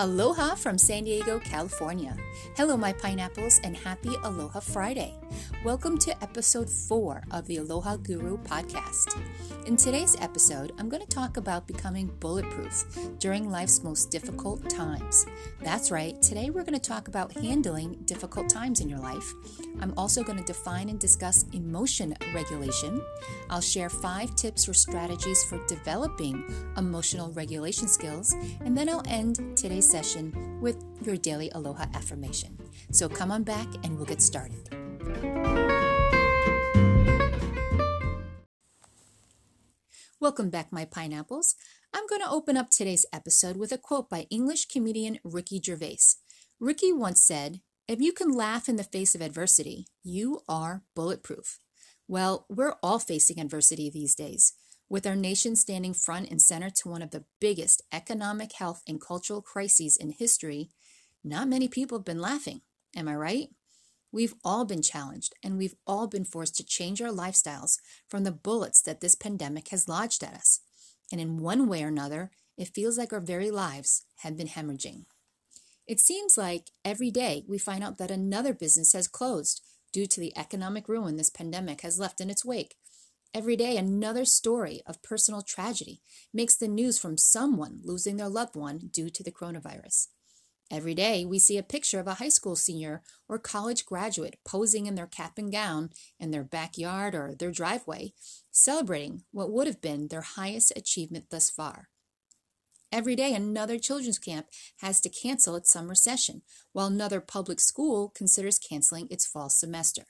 Aloha from San Diego, California. Hello, my pineapples, and happy Aloha Friday. Welcome to episode four of the Aloha Guru podcast. In today's episode, I'm going to talk about becoming bulletproof during life's most difficult times. That's right, today we're going to talk about handling difficult times in your life. I'm also going to define and discuss emotion regulation. I'll share five tips or strategies for developing emotional regulation skills, and then I'll end today's session with your daily Aloha affirmation. So come on back and we'll get started. Welcome back, my pineapples. I'm going to open up today's episode with a quote by English comedian Ricky Gervais. Ricky once said, If you can laugh in the face of adversity, you are bulletproof. Well, we're all facing adversity these days. With our nation standing front and center to one of the biggest economic, health, and cultural crises in history, not many people have been laughing. Am I right? We've all been challenged and we've all been forced to change our lifestyles from the bullets that this pandemic has lodged at us. And in one way or another, it feels like our very lives have been hemorrhaging. It seems like every day we find out that another business has closed due to the economic ruin this pandemic has left in its wake. Every day, another story of personal tragedy makes the news from someone losing their loved one due to the coronavirus. Every day, we see a picture of a high school senior or college graduate posing in their cap and gown in their backyard or their driveway, celebrating what would have been their highest achievement thus far. Every day, another children's camp has to cancel its summer session, while another public school considers canceling its fall semester.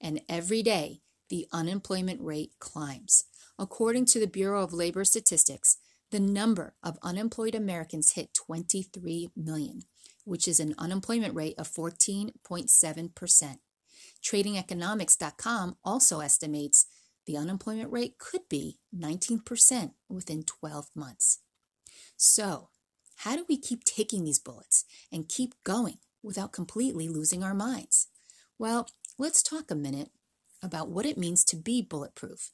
And every day, the unemployment rate climbs. According to the Bureau of Labor Statistics, the number of unemployed Americans hit 23 million, which is an unemployment rate of 14.7%. TradingEconomics.com also estimates the unemployment rate could be 19% within 12 months. So, how do we keep taking these bullets and keep going without completely losing our minds? Well, let's talk a minute about what it means to be bulletproof.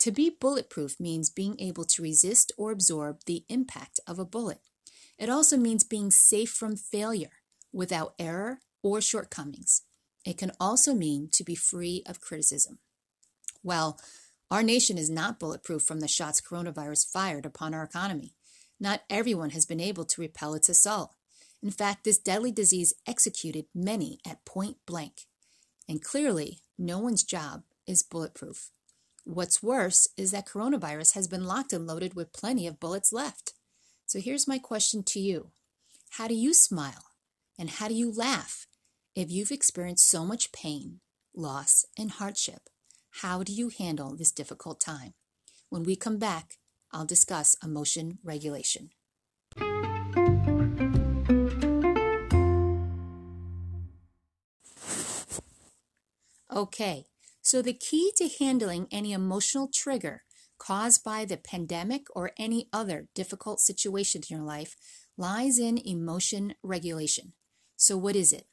To be bulletproof means being able to resist or absorb the impact of a bullet. It also means being safe from failure without error or shortcomings. It can also mean to be free of criticism. Well, our nation is not bulletproof from the shots coronavirus fired upon our economy. Not everyone has been able to repel its assault. In fact, this deadly disease executed many at point blank. And clearly, no one's job is bulletproof. What's worse is that coronavirus has been locked and loaded with plenty of bullets left. So here's my question to you How do you smile and how do you laugh if you've experienced so much pain, loss, and hardship? How do you handle this difficult time? When we come back, I'll discuss emotion regulation. Okay, so the key to handling any emotional trigger caused by the pandemic or any other difficult situation in your life lies in emotion regulation. So, what is it?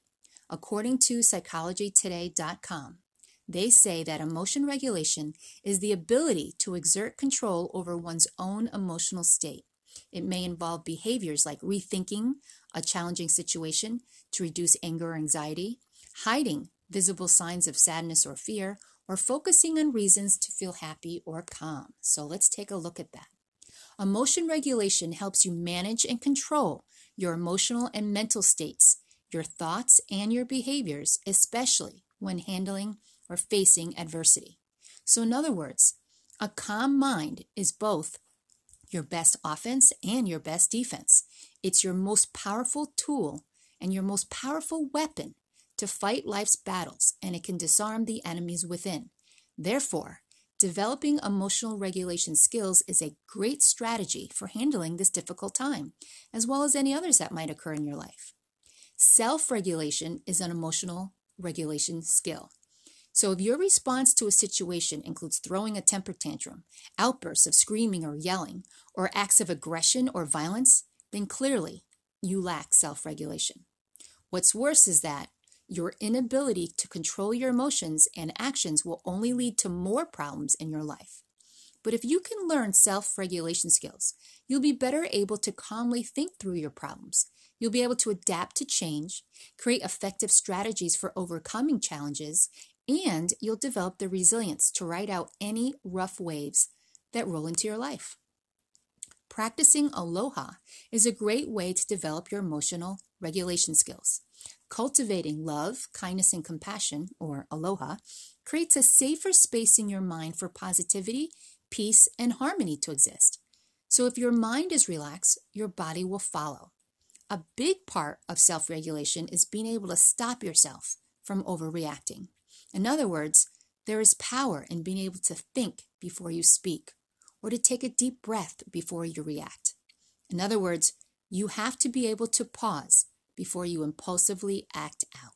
According to psychologytoday.com, they say that emotion regulation is the ability to exert control over one's own emotional state. It may involve behaviors like rethinking a challenging situation to reduce anger or anxiety, hiding visible signs of sadness or fear, or focusing on reasons to feel happy or calm. So let's take a look at that. Emotion regulation helps you manage and control your emotional and mental states, your thoughts, and your behaviors, especially when handling or facing adversity. So, in other words, a calm mind is both your best offense and your best defense. It's your most powerful tool and your most powerful weapon to fight life's battles and it can disarm the enemies within. Therefore, developing emotional regulation skills is a great strategy for handling this difficult time, as well as any others that might occur in your life. Self regulation is an emotional regulation skill. So, if your response to a situation includes throwing a temper tantrum, outbursts of screaming or yelling, or acts of aggression or violence, then clearly you lack self regulation. What's worse is that your inability to control your emotions and actions will only lead to more problems in your life. But if you can learn self regulation skills, you'll be better able to calmly think through your problems, You'll be able to adapt to change, create effective strategies for overcoming challenges, and you'll develop the resilience to ride out any rough waves that roll into your life. Practicing aloha is a great way to develop your emotional regulation skills. Cultivating love, kindness, and compassion, or aloha, creates a safer space in your mind for positivity, peace, and harmony to exist. So if your mind is relaxed, your body will follow. A big part of self regulation is being able to stop yourself from overreacting. In other words, there is power in being able to think before you speak or to take a deep breath before you react. In other words, you have to be able to pause before you impulsively act out.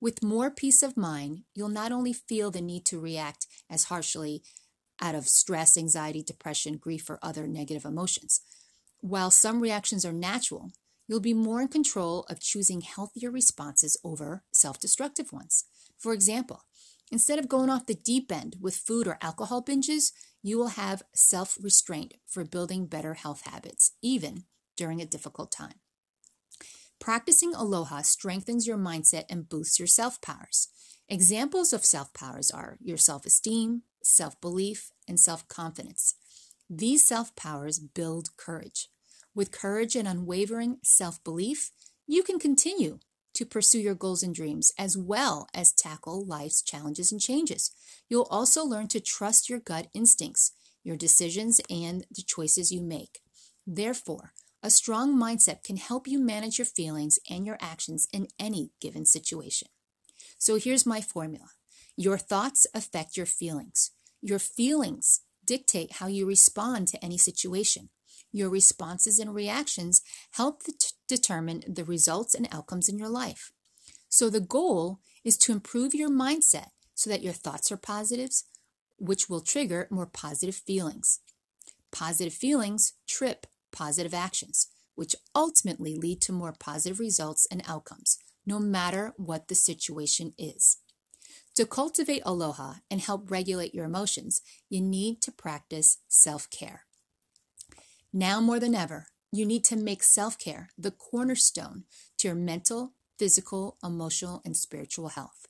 With more peace of mind, you'll not only feel the need to react as harshly out of stress, anxiety, depression, grief, or other negative emotions. While some reactions are natural, you'll be more in control of choosing healthier responses over self destructive ones. For example, instead of going off the deep end with food or alcohol binges, you will have self restraint for building better health habits, even during a difficult time. Practicing aloha strengthens your mindset and boosts your self powers. Examples of self powers are your self esteem, self belief, and self confidence. These self powers build courage. With courage and unwavering self belief, you can continue to pursue your goals and dreams as well as tackle life's challenges and changes. You'll also learn to trust your gut instincts, your decisions, and the choices you make. Therefore, a strong mindset can help you manage your feelings and your actions in any given situation. So here's my formula your thoughts affect your feelings. Your feelings dictate how you respond to any situation. Your responses and reactions help t- determine the results and outcomes in your life. So the goal is to improve your mindset so that your thoughts are positives, which will trigger more positive feelings. Positive feelings trip positive actions, which ultimately lead to more positive results and outcomes, no matter what the situation is. To cultivate aloha and help regulate your emotions, you need to practice self care. Now more than ever, you need to make self care the cornerstone to your mental, physical, emotional, and spiritual health.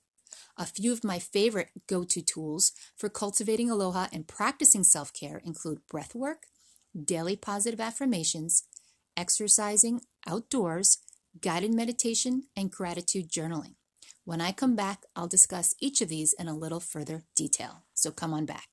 A few of my favorite go to tools for cultivating aloha and practicing self care include breath work, daily positive affirmations, exercising outdoors, guided meditation, and gratitude journaling. When I come back, I'll discuss each of these in a little further detail. So come on back.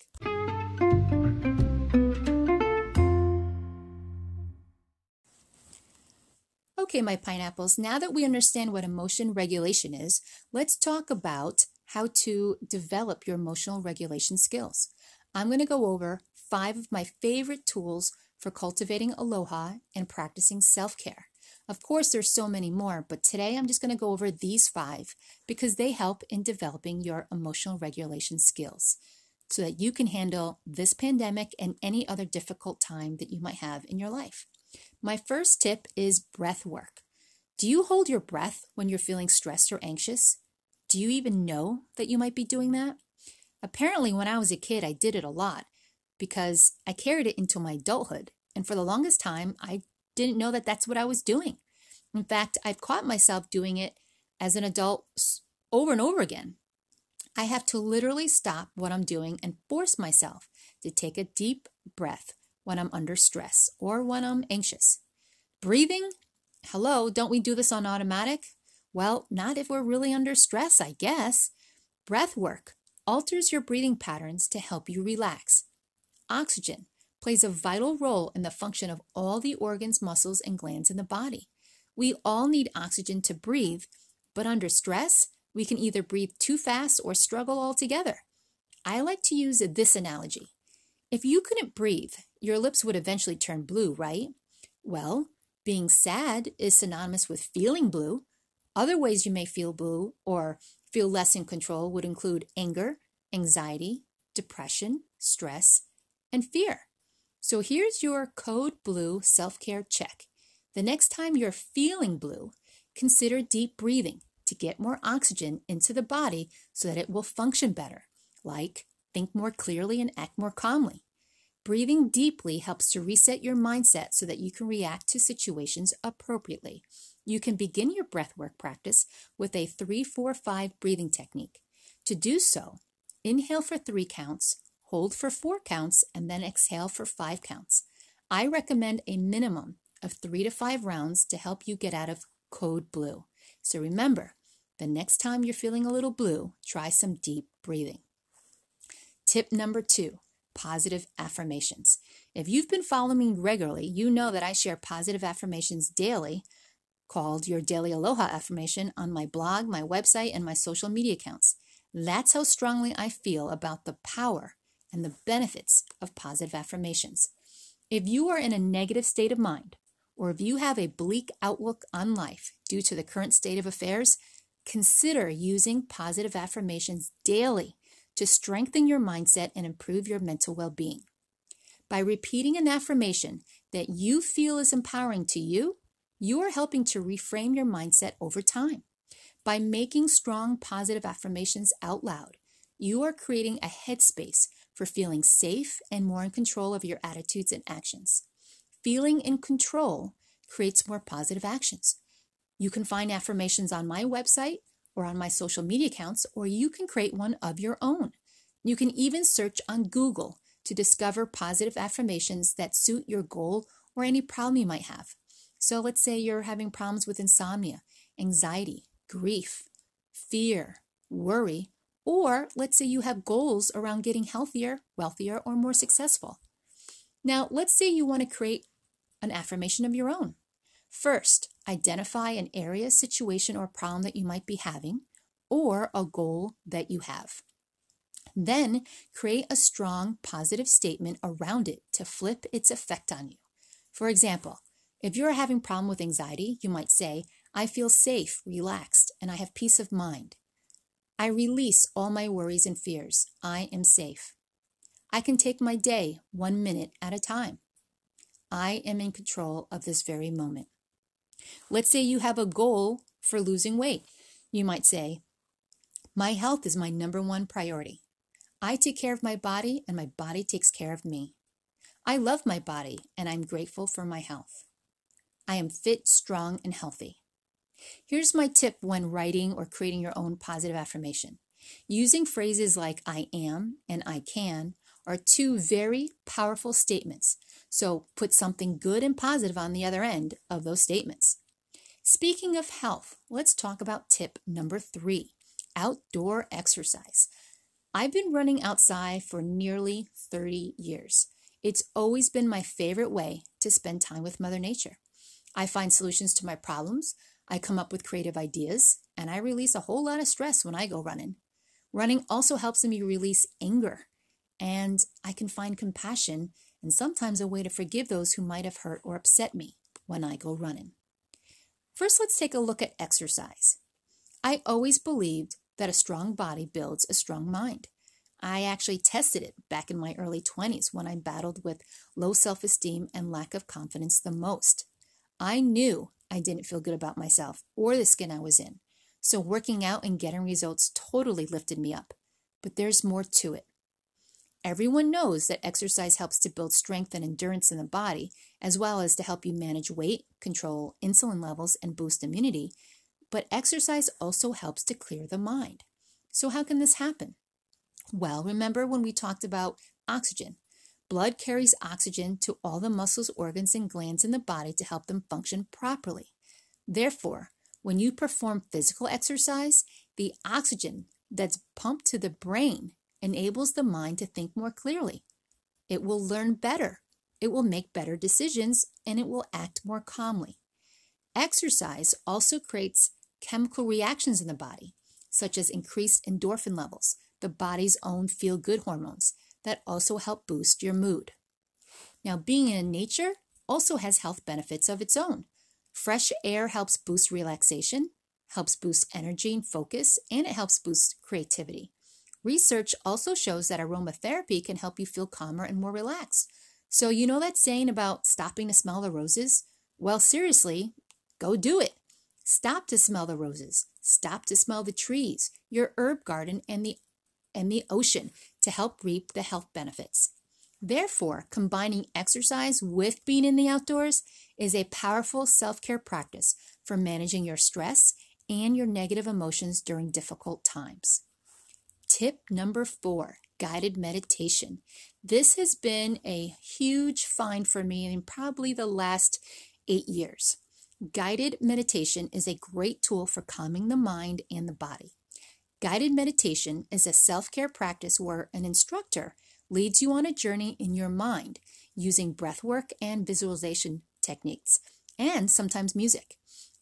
Okay, my pineapples, now that we understand what emotion regulation is, let's talk about how to develop your emotional regulation skills. I'm going to go over five of my favorite tools for cultivating aloha and practicing self care. Of course, there's so many more, but today I'm just going to go over these five because they help in developing your emotional regulation skills so that you can handle this pandemic and any other difficult time that you might have in your life. My first tip is breath work. Do you hold your breath when you're feeling stressed or anxious? Do you even know that you might be doing that? Apparently, when I was a kid, I did it a lot because I carried it into my adulthood. And for the longest time, I didn't know that that's what I was doing. In fact, I've caught myself doing it as an adult over and over again. I have to literally stop what I'm doing and force myself to take a deep breath when I'm under stress or when I'm anxious. Breathing, hello, don't we do this on automatic? Well, not if we're really under stress, I guess. Breath work alters your breathing patterns to help you relax. Oxygen plays a vital role in the function of all the organs, muscles, and glands in the body. We all need oxygen to breathe, but under stress, we can either breathe too fast or struggle altogether. I like to use this analogy. If you couldn't breathe, your lips would eventually turn blue, right? Well, being sad is synonymous with feeling blue. Other ways you may feel blue or feel less in control would include anger, anxiety, depression, stress, and fear. So here's your code blue self care check. The next time you're feeling blue, consider deep breathing to get more oxygen into the body so that it will function better, like think more clearly and act more calmly. Breathing deeply helps to reset your mindset so that you can react to situations appropriately. You can begin your breathwork practice with a 3 4 5 breathing technique. To do so, inhale for three counts, hold for four counts, and then exhale for five counts. I recommend a minimum of three to five rounds to help you get out of code blue. So remember, the next time you're feeling a little blue, try some deep breathing. Tip number two positive affirmations. If you've been following me regularly, you know that I share positive affirmations daily called Your Daily Aloha Affirmation on my blog, my website, and my social media accounts. That's how strongly I feel about the power and the benefits of positive affirmations. If you are in a negative state of mind, or if you have a bleak outlook on life due to the current state of affairs, consider using positive affirmations daily to strengthen your mindset and improve your mental well being. By repeating an affirmation that you feel is empowering to you, you are helping to reframe your mindset over time. By making strong positive affirmations out loud, you are creating a headspace for feeling safe and more in control of your attitudes and actions. Feeling in control creates more positive actions. You can find affirmations on my website or on my social media accounts, or you can create one of your own. You can even search on Google to discover positive affirmations that suit your goal or any problem you might have. So let's say you're having problems with insomnia, anxiety, grief, fear, worry, or let's say you have goals around getting healthier, wealthier, or more successful. Now, let's say you want to create an affirmation of your own. First, identify an area, situation, or problem that you might be having, or a goal that you have. Then, create a strong positive statement around it to flip its effect on you. For example, if you're having problem with anxiety, you might say, I feel safe, relaxed, and I have peace of mind. I release all my worries and fears. I am safe. I can take my day one minute at a time. I am in control of this very moment. Let's say you have a goal for losing weight. You might say, My health is my number one priority. I take care of my body, and my body takes care of me. I love my body, and I'm grateful for my health. I am fit, strong, and healthy. Here's my tip when writing or creating your own positive affirmation. Using phrases like I am and I can are two very powerful statements. So put something good and positive on the other end of those statements. Speaking of health, let's talk about tip number three outdoor exercise. I've been running outside for nearly 30 years. It's always been my favorite way to spend time with Mother Nature. I find solutions to my problems, I come up with creative ideas, and I release a whole lot of stress when I go running. Running also helps me release anger, and I can find compassion and sometimes a way to forgive those who might have hurt or upset me when I go running. First, let's take a look at exercise. I always believed that a strong body builds a strong mind. I actually tested it back in my early 20s when I battled with low self esteem and lack of confidence the most. I knew I didn't feel good about myself or the skin I was in. So working out and getting results totally lifted me up. But there's more to it. Everyone knows that exercise helps to build strength and endurance in the body, as well as to help you manage weight, control insulin levels, and boost immunity. But exercise also helps to clear the mind. So, how can this happen? Well, remember when we talked about oxygen? Blood carries oxygen to all the muscles, organs, and glands in the body to help them function properly. Therefore, when you perform physical exercise, the oxygen that's pumped to the brain enables the mind to think more clearly. It will learn better, it will make better decisions, and it will act more calmly. Exercise also creates chemical reactions in the body, such as increased endorphin levels, the body's own feel good hormones, that also help boost your mood. Now, being in nature also has health benefits of its own. Fresh air helps boost relaxation, helps boost energy and focus, and it helps boost creativity. Research also shows that aromatherapy can help you feel calmer and more relaxed. So, you know that saying about stopping to smell the roses? Well, seriously, go do it. Stop to smell the roses. Stop to smell the trees, your herb garden, and the and the ocean to help reap the health benefits. Therefore, combining exercise with being in the outdoors is a powerful self care practice for managing your stress and your negative emotions during difficult times. Tip number four guided meditation. This has been a huge find for me in probably the last eight years. Guided meditation is a great tool for calming the mind and the body. Guided meditation is a self care practice where an instructor leads you on a journey in your mind using breath work and visualization techniques, and sometimes music.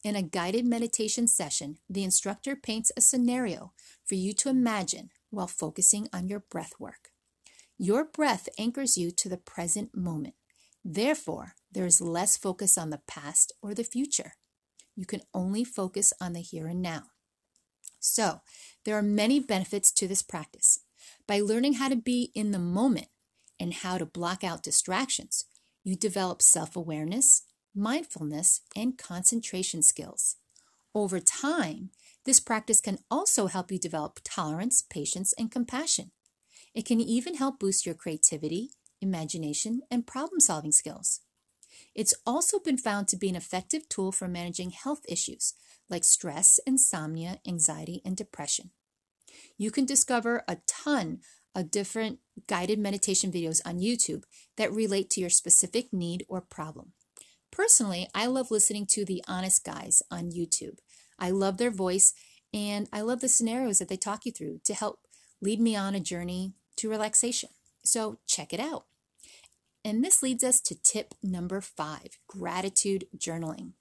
In a guided meditation session, the instructor paints a scenario for you to imagine while focusing on your breath work. Your breath anchors you to the present moment. Therefore, there is less focus on the past or the future. You can only focus on the here and now. So, there are many benefits to this practice. By learning how to be in the moment and how to block out distractions, you develop self awareness, mindfulness, and concentration skills. Over time, this practice can also help you develop tolerance, patience, and compassion. It can even help boost your creativity, imagination, and problem solving skills. It's also been found to be an effective tool for managing health issues like stress, insomnia, anxiety, and depression. You can discover a ton of different guided meditation videos on YouTube that relate to your specific need or problem. Personally, I love listening to the Honest Guys on YouTube. I love their voice and I love the scenarios that they talk you through to help lead me on a journey to relaxation. So check it out. And this leads us to tip number five gratitude journaling.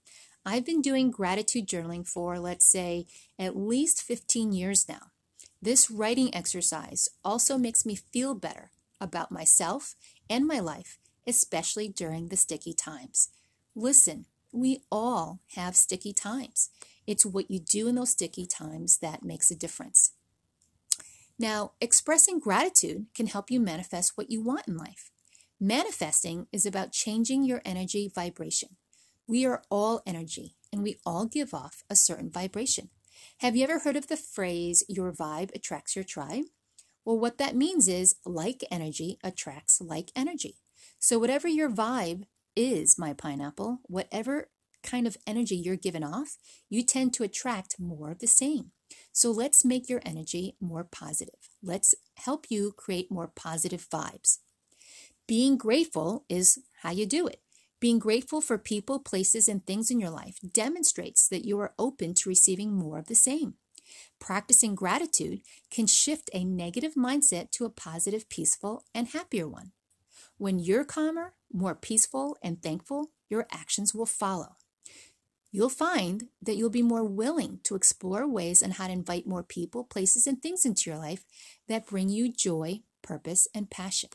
I've been doing gratitude journaling for, let's say, at least 15 years now. This writing exercise also makes me feel better about myself and my life, especially during the sticky times. Listen, we all have sticky times. It's what you do in those sticky times that makes a difference. Now, expressing gratitude can help you manifest what you want in life. Manifesting is about changing your energy vibration. We are all energy and we all give off a certain vibration. Have you ever heard of the phrase, your vibe attracts your tribe? Well, what that means is like energy attracts like energy. So, whatever your vibe is, my pineapple, whatever kind of energy you're giving off, you tend to attract more of the same. So let's make your energy more positive. Let's help you create more positive vibes. Being grateful is how you do it. Being grateful for people, places, and things in your life demonstrates that you are open to receiving more of the same. Practicing gratitude can shift a negative mindset to a positive, peaceful, and happier one. When you're calmer, more peaceful, and thankful, your actions will follow you'll find that you'll be more willing to explore ways on how to invite more people, places, and things into your life that bring you joy, purpose, and passion.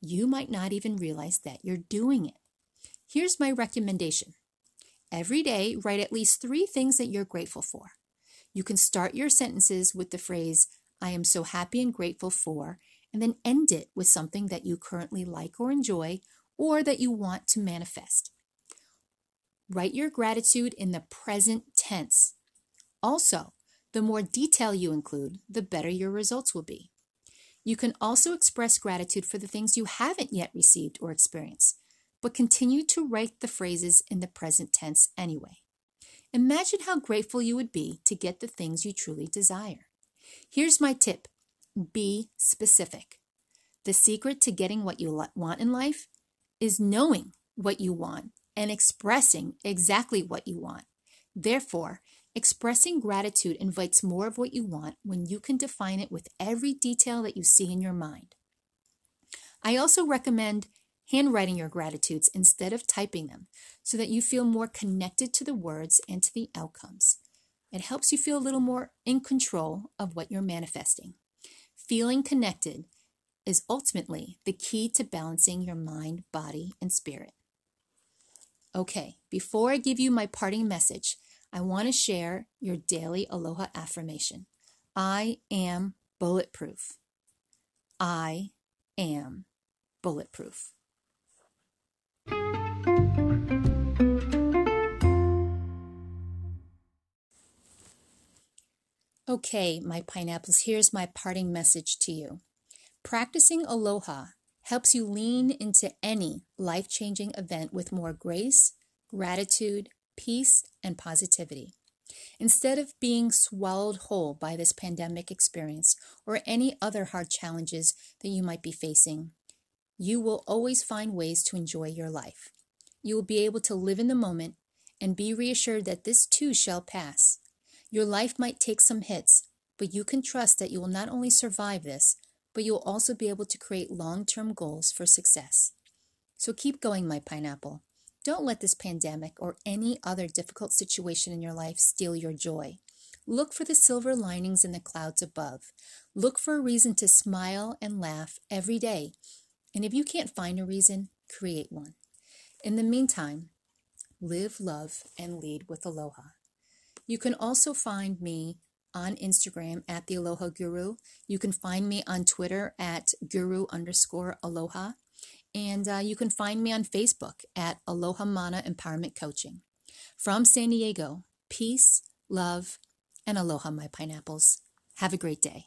You might not even realize that you're doing it. Here's my recommendation every day, write at least three things that you're grateful for. You can start your sentences with the phrase, I am so happy and grateful for, and then end it with something that you currently like or enjoy or that you want to manifest. Write your gratitude in the present tense. Also, the more detail you include, the better your results will be. You can also express gratitude for the things you haven't yet received or experienced, but continue to write the phrases in the present tense anyway. Imagine how grateful you would be to get the things you truly desire. Here's my tip be specific. The secret to getting what you want in life is knowing what you want and expressing exactly what you want. Therefore, expressing gratitude invites more of what you want when you can define it with every detail that you see in your mind. I also recommend handwriting your gratitudes instead of typing them so that you feel more connected to the words and to the outcomes. It helps you feel a little more in control of what you're manifesting. Feeling connected is ultimately the key to balancing your mind, body, and spirit. Okay, before I give you my parting message, I want to share your daily aloha affirmation. I am bulletproof. I am bulletproof. Okay, my pineapples, here's my parting message to you. Practicing aloha helps you lean into any life changing event with more grace, gratitude, peace, and positivity. Instead of being swallowed whole by this pandemic experience or any other hard challenges that you might be facing, you will always find ways to enjoy your life. You will be able to live in the moment and be reassured that this too shall pass. Your life might take some hits, but you can trust that you will not only survive this, but you'll also be able to create long term goals for success. So keep going, my pineapple. Don't let this pandemic or any other difficult situation in your life steal your joy. Look for the silver linings in the clouds above. Look for a reason to smile and laugh every day. And if you can't find a reason, create one. In the meantime, live, love, and lead with aloha. You can also find me on Instagram at the Aloha Guru. You can find me on Twitter at guru underscore aloha. And uh, you can find me on Facebook at Aloha Mana Empowerment Coaching. From San Diego, peace, love, and aloha, my pineapples. Have a great day.